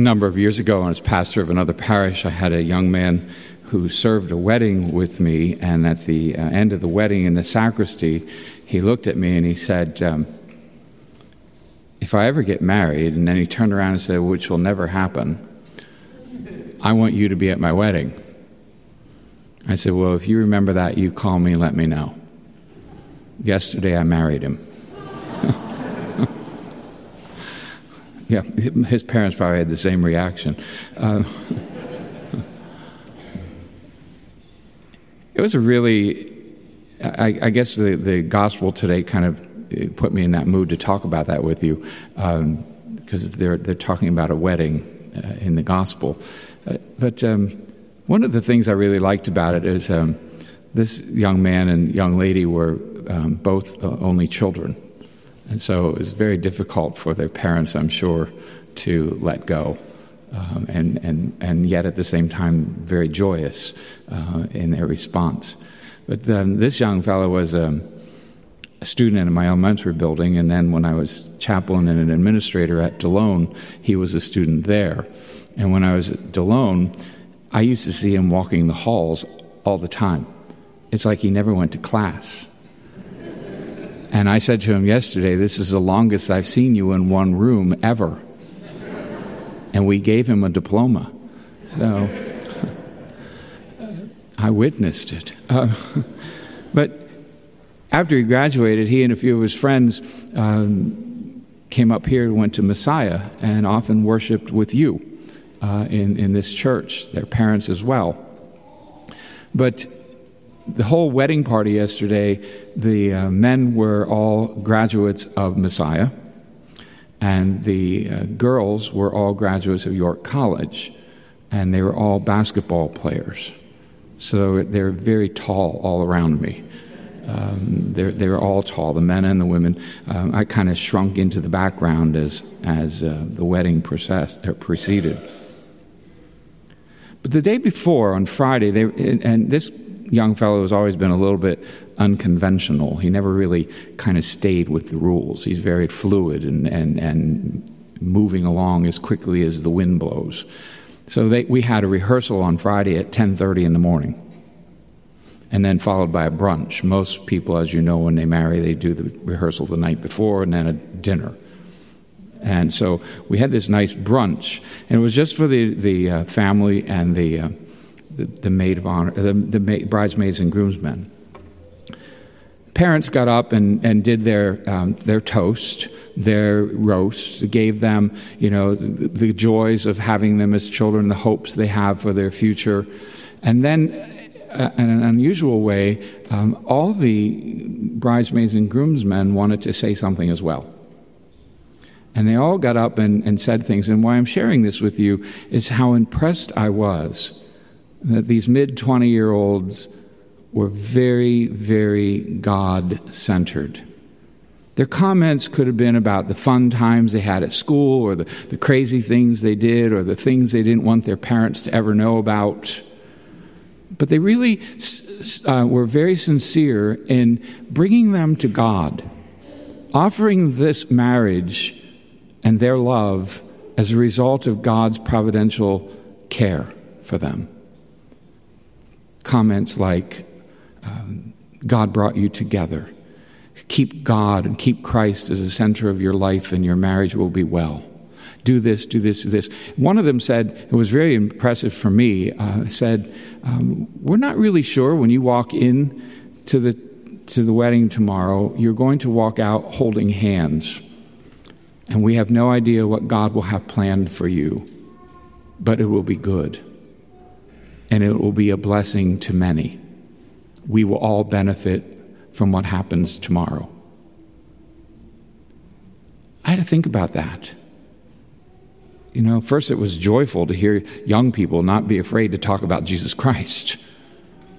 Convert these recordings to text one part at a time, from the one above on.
number of years ago, as pastor of another parish, I had a young man who served a wedding with me, and at the uh, end of the wedding in the sacristy, he looked at me and he said, um, If I ever get married, and then he turned around and said, Which will never happen, I want you to be at my wedding. I said, Well, if you remember that, you call me let me know. Yesterday, I married him. Yeah, his parents probably had the same reaction. Uh, it was a really, I, I, guess the, the gospel today kind of put me in that mood to talk about that with you because um, they're, they're talking about a wedding uh, in the gospel. Uh, but um, one of the things I really liked about it is um, this young man and young lady were um, both only children. And so it was very difficult for their parents, I'm sure, to let go. Um, and, and, and yet at the same time, very joyous uh, in their response. But um, this young fellow was um, a student in my elementary building, and then when I was chaplain and an administrator at DeLone, he was a student there. And when I was at DeLone, I used to see him walking the halls all the time. It's like he never went to class. And I said to him yesterday, This is the longest I've seen you in one room ever. And we gave him a diploma. So I witnessed it. Uh, but after he graduated, he and a few of his friends um, came up here and went to Messiah and often worshiped with you uh, in, in this church, their parents as well. But the whole wedding party yesterday, the uh, men were all graduates of Messiah, and the uh, girls were all graduates of York College, and they were all basketball players. So they're very tall all around me. Um, they're, they're all tall, the men and the women. Um, I kind of shrunk into the background as, as uh, the wedding process, uh, proceeded. But the day before, on Friday, they, and this young fellow has always been a little bit unconventional. He never really kind of stayed with the rules. He's very fluid and, and, and moving along as quickly as the wind blows. So they, we had a rehearsal on Friday at 10:30 in the morning, and then followed by a brunch. Most people, as you know, when they marry, they do the rehearsal the night before and then a dinner. And so we had this nice brunch, and it was just for the the uh, family and the, uh, the, maid of honor, the, the maid, bridesmaids and groomsmen. Parents got up and, and did their um, their toast, their roast, gave them you know the, the joys of having them as children, the hopes they have for their future, and then uh, in an unusual way, um, all the bridesmaids and groomsmen wanted to say something as well. And they all got up and, and said things. And why I'm sharing this with you is how impressed I was that these mid 20 year olds were very, very God centered. Their comments could have been about the fun times they had at school, or the, the crazy things they did, or the things they didn't want their parents to ever know about. But they really uh, were very sincere in bringing them to God, offering this marriage and their love as a result of God's providential care for them. Comments like, um, God brought you together. Keep God and keep Christ as the center of your life, and your marriage will be well. Do this, do this, do this. One of them said, it was very impressive for me, uh, said, um, We're not really sure when you walk in to the, to the wedding tomorrow, you're going to walk out holding hands. And we have no idea what God will have planned for you, but it will be good. And it will be a blessing to many. We will all benefit from what happens tomorrow. I had to think about that. You know, first it was joyful to hear young people not be afraid to talk about Jesus Christ,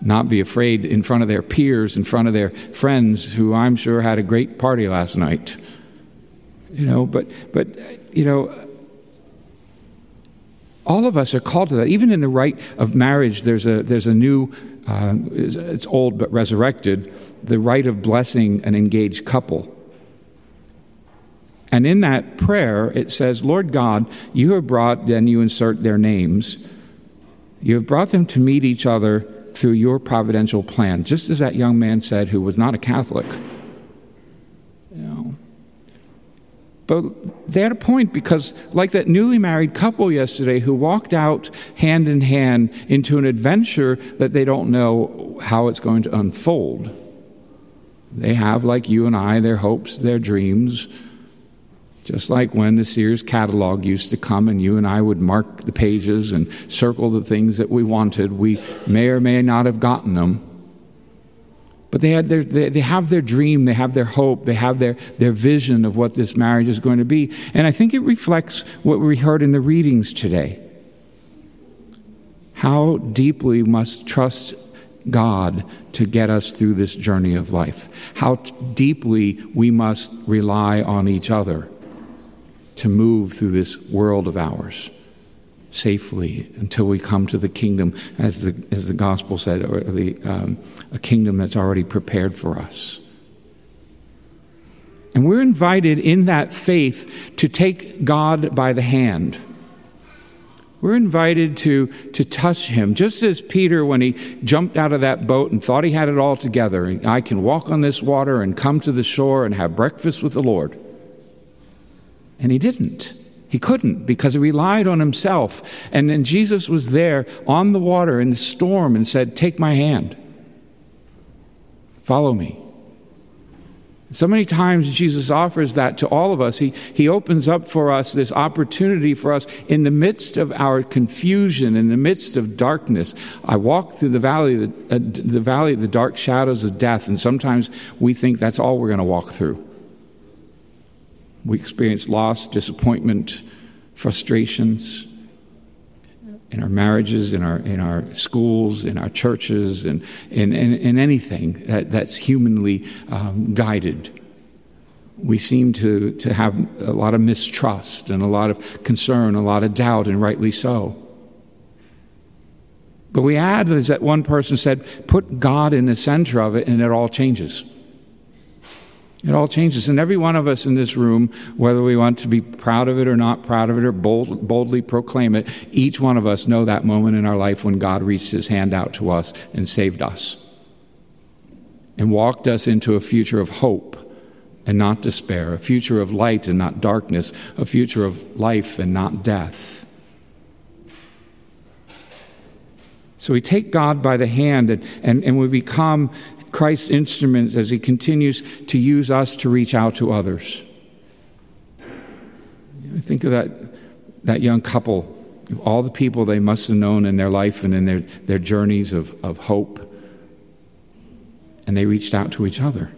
not be afraid in front of their peers, in front of their friends who I'm sure had a great party last night you know, but, but, you know, all of us are called to that. Even in the rite of marriage, there's a, there's a new, uh, it's old but resurrected, the rite of blessing an engaged couple. And in that prayer, it says, Lord God, you have brought, then you insert their names, you have brought them to meet each other through your providential plan, just as that young man said who was not a Catholic. You know. But they had a point because, like that newly married couple yesterday who walked out hand in hand into an adventure that they don't know how it's going to unfold. They have, like you and I, their hopes, their dreams just like when the Sears catalog used to come and you and I would mark the pages and circle the things that we wanted, we may or may not have gotten them. But they, had their, they, they have their dream, they have their hope, they have their, their vision of what this marriage is going to be. And I think it reflects what we heard in the readings today. How deeply must trust God to get us through this journey of life. How deeply we must rely on each other to move through this world of ours safely until we come to the kingdom, as the, as the gospel said, or the, um, a kingdom that's already prepared for us. And we're invited in that faith to take God by the hand. We're invited to, to touch him, just as Peter, when he jumped out of that boat and thought he had it all together. I can walk on this water and come to the shore and have breakfast with the Lord. And he didn't. He couldn't because he relied on himself. And then Jesus was there on the water in the storm and said, Take my hand. Follow me. So many times Jesus offers that to all of us. He, he opens up for us this opportunity for us in the midst of our confusion, in the midst of darkness. I walk through the valley, the, uh, the valley of the dark shadows of death, and sometimes we think that's all we're going to walk through. We experience loss, disappointment, frustrations in our marriages, in our, in our schools, in our churches, and in, in, in anything that, that's humanly um, guided. We seem to, to have a lot of mistrust and a lot of concern, a lot of doubt, and rightly so. But we add, as that one person said, put God in the center of it, and it all changes. It all changes. And every one of us in this room, whether we want to be proud of it or not proud of it or bold, boldly proclaim it, each one of us know that moment in our life when God reached his hand out to us and saved us and walked us into a future of hope and not despair, a future of light and not darkness, a future of life and not death. So we take God by the hand and, and, and we become Christ's instruments as he continues to use us to reach out to others. I Think of that, that young couple, all the people they must have known in their life and in their, their journeys of, of hope. And they reached out to each other.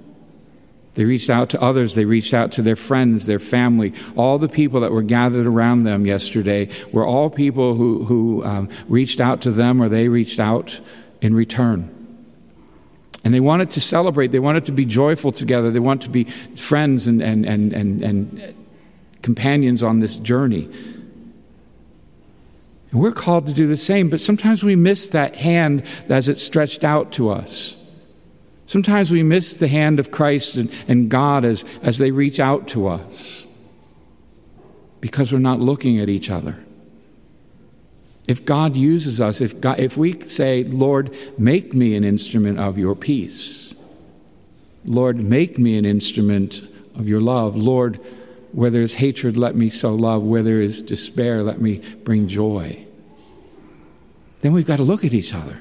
They reached out to others. They reached out to their friends, their family. All the people that were gathered around them yesterday were all people who, who um, reached out to them or they reached out in return. And they wanted to celebrate, they wanted to be joyful together, they wanted to be friends and, and, and, and, and companions on this journey. And we're called to do the same, but sometimes we miss that hand as it's stretched out to us. Sometimes we miss the hand of Christ and, and God as, as they reach out to us because we're not looking at each other if God uses us, if, God, if we say, Lord, make me an instrument of your peace, Lord, make me an instrument of your love, Lord, where there is hatred, let me sow love, where there is despair, let me bring joy. Then we've got to look at each other.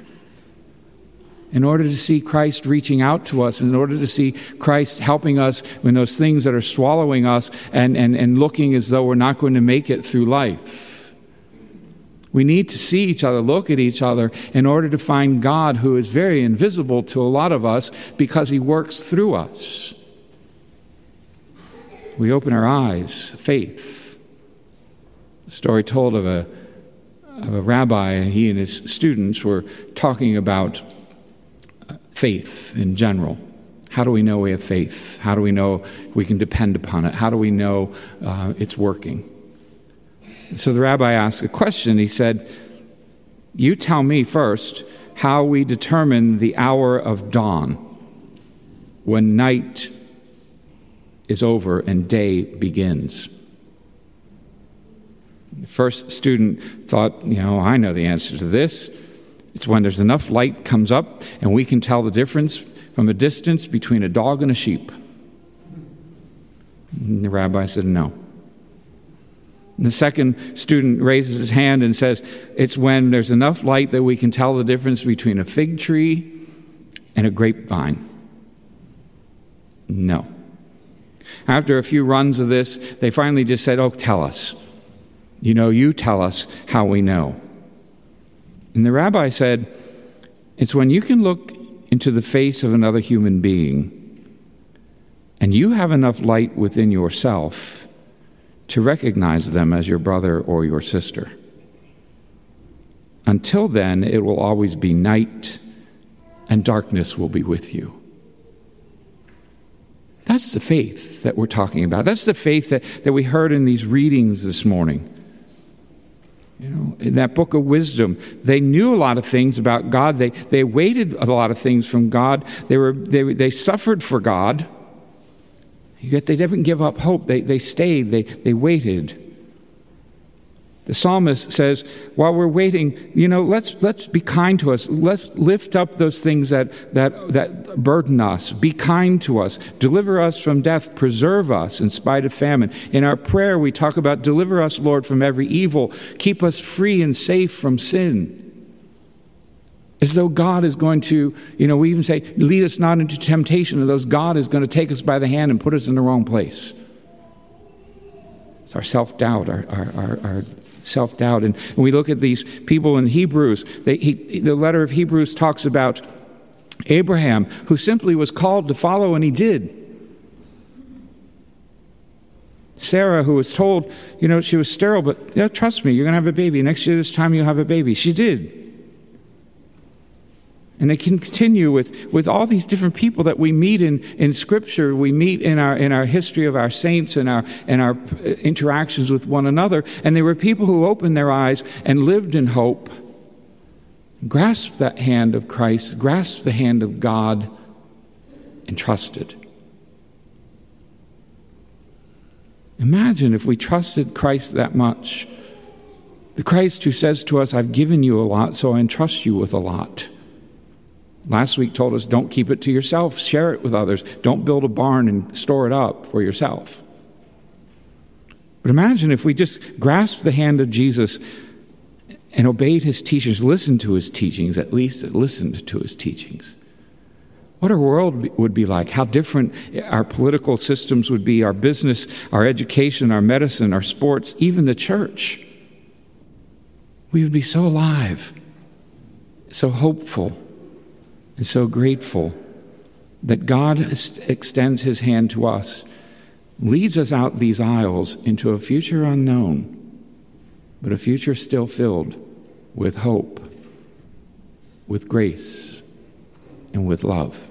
In order to see Christ reaching out to us, in order to see Christ helping us in those things that are swallowing us and, and, and looking as though we're not going to make it through life. We need to see each other, look at each other, in order to find God who is very invisible to a lot of us because he works through us. We open our eyes, faith. A story told of a, of a rabbi, and he and his students were talking about faith in general. How do we know we have faith? How do we know we can depend upon it? How do we know uh, it's working? So the rabbi asked a question. He said, You tell me first how we determine the hour of dawn when night is over and day begins. The first student thought, you know, I know the answer to this. It's when there's enough light comes up and we can tell the difference from a distance between a dog and a sheep. And the rabbi said, no. The second student raises his hand and says, It's when there's enough light that we can tell the difference between a fig tree and a grapevine. No. After a few runs of this, they finally just said, Oh, tell us. You know, you tell us how we know. And the rabbi said, It's when you can look into the face of another human being and you have enough light within yourself to recognize them as your brother or your sister. Until then, it will always be night and darkness will be with you. That's the faith that we're talking about. That's the faith that, that we heard in these readings this morning. You know, in that book of wisdom, they knew a lot of things about God. They, they waited a lot of things from God. They, were, they, they suffered for God. Yet they didn't give up hope. They, they stayed, they, they waited. The psalmist says, while we're waiting, you know, let's, let's be kind to us. Let's lift up those things that, that, that burden us. Be kind to us. Deliver us from death. Preserve us in spite of famine. In our prayer, we talk about deliver us, Lord, from every evil. Keep us free and safe from sin. As though God is going to, you know, we even say, lead us not into temptation, as though God is going to take us by the hand and put us in the wrong place. It's our self doubt, our, our, our, our self doubt. And when we look at these people in Hebrews, they, he, the letter of Hebrews talks about Abraham, who simply was called to follow, and he did. Sarah, who was told, you know, she was sterile, but yeah, trust me, you're going to have a baby. Next year, this time, you'll have a baby. She did. And they continue with, with all these different people that we meet in, in Scripture, we meet in our, in our history of our saints and our, and our uh, interactions with one another. And they were people who opened their eyes and lived in hope, grasped that hand of Christ, grasped the hand of God, and trusted. Imagine if we trusted Christ that much. The Christ who says to us, I've given you a lot, so I entrust you with a lot. Last week told us don't keep it to yourself, share it with others. Don't build a barn and store it up for yourself. But imagine if we just grasped the hand of Jesus and obeyed his teachings, listened to his teachings, at least listened to his teachings. What our world would be like, how different our political systems would be, our business, our education, our medicine, our sports, even the church. We would be so alive, so hopeful and so grateful that God extends his hand to us, leads us out these aisles into a future unknown, but a future still filled with hope, with grace, and with love.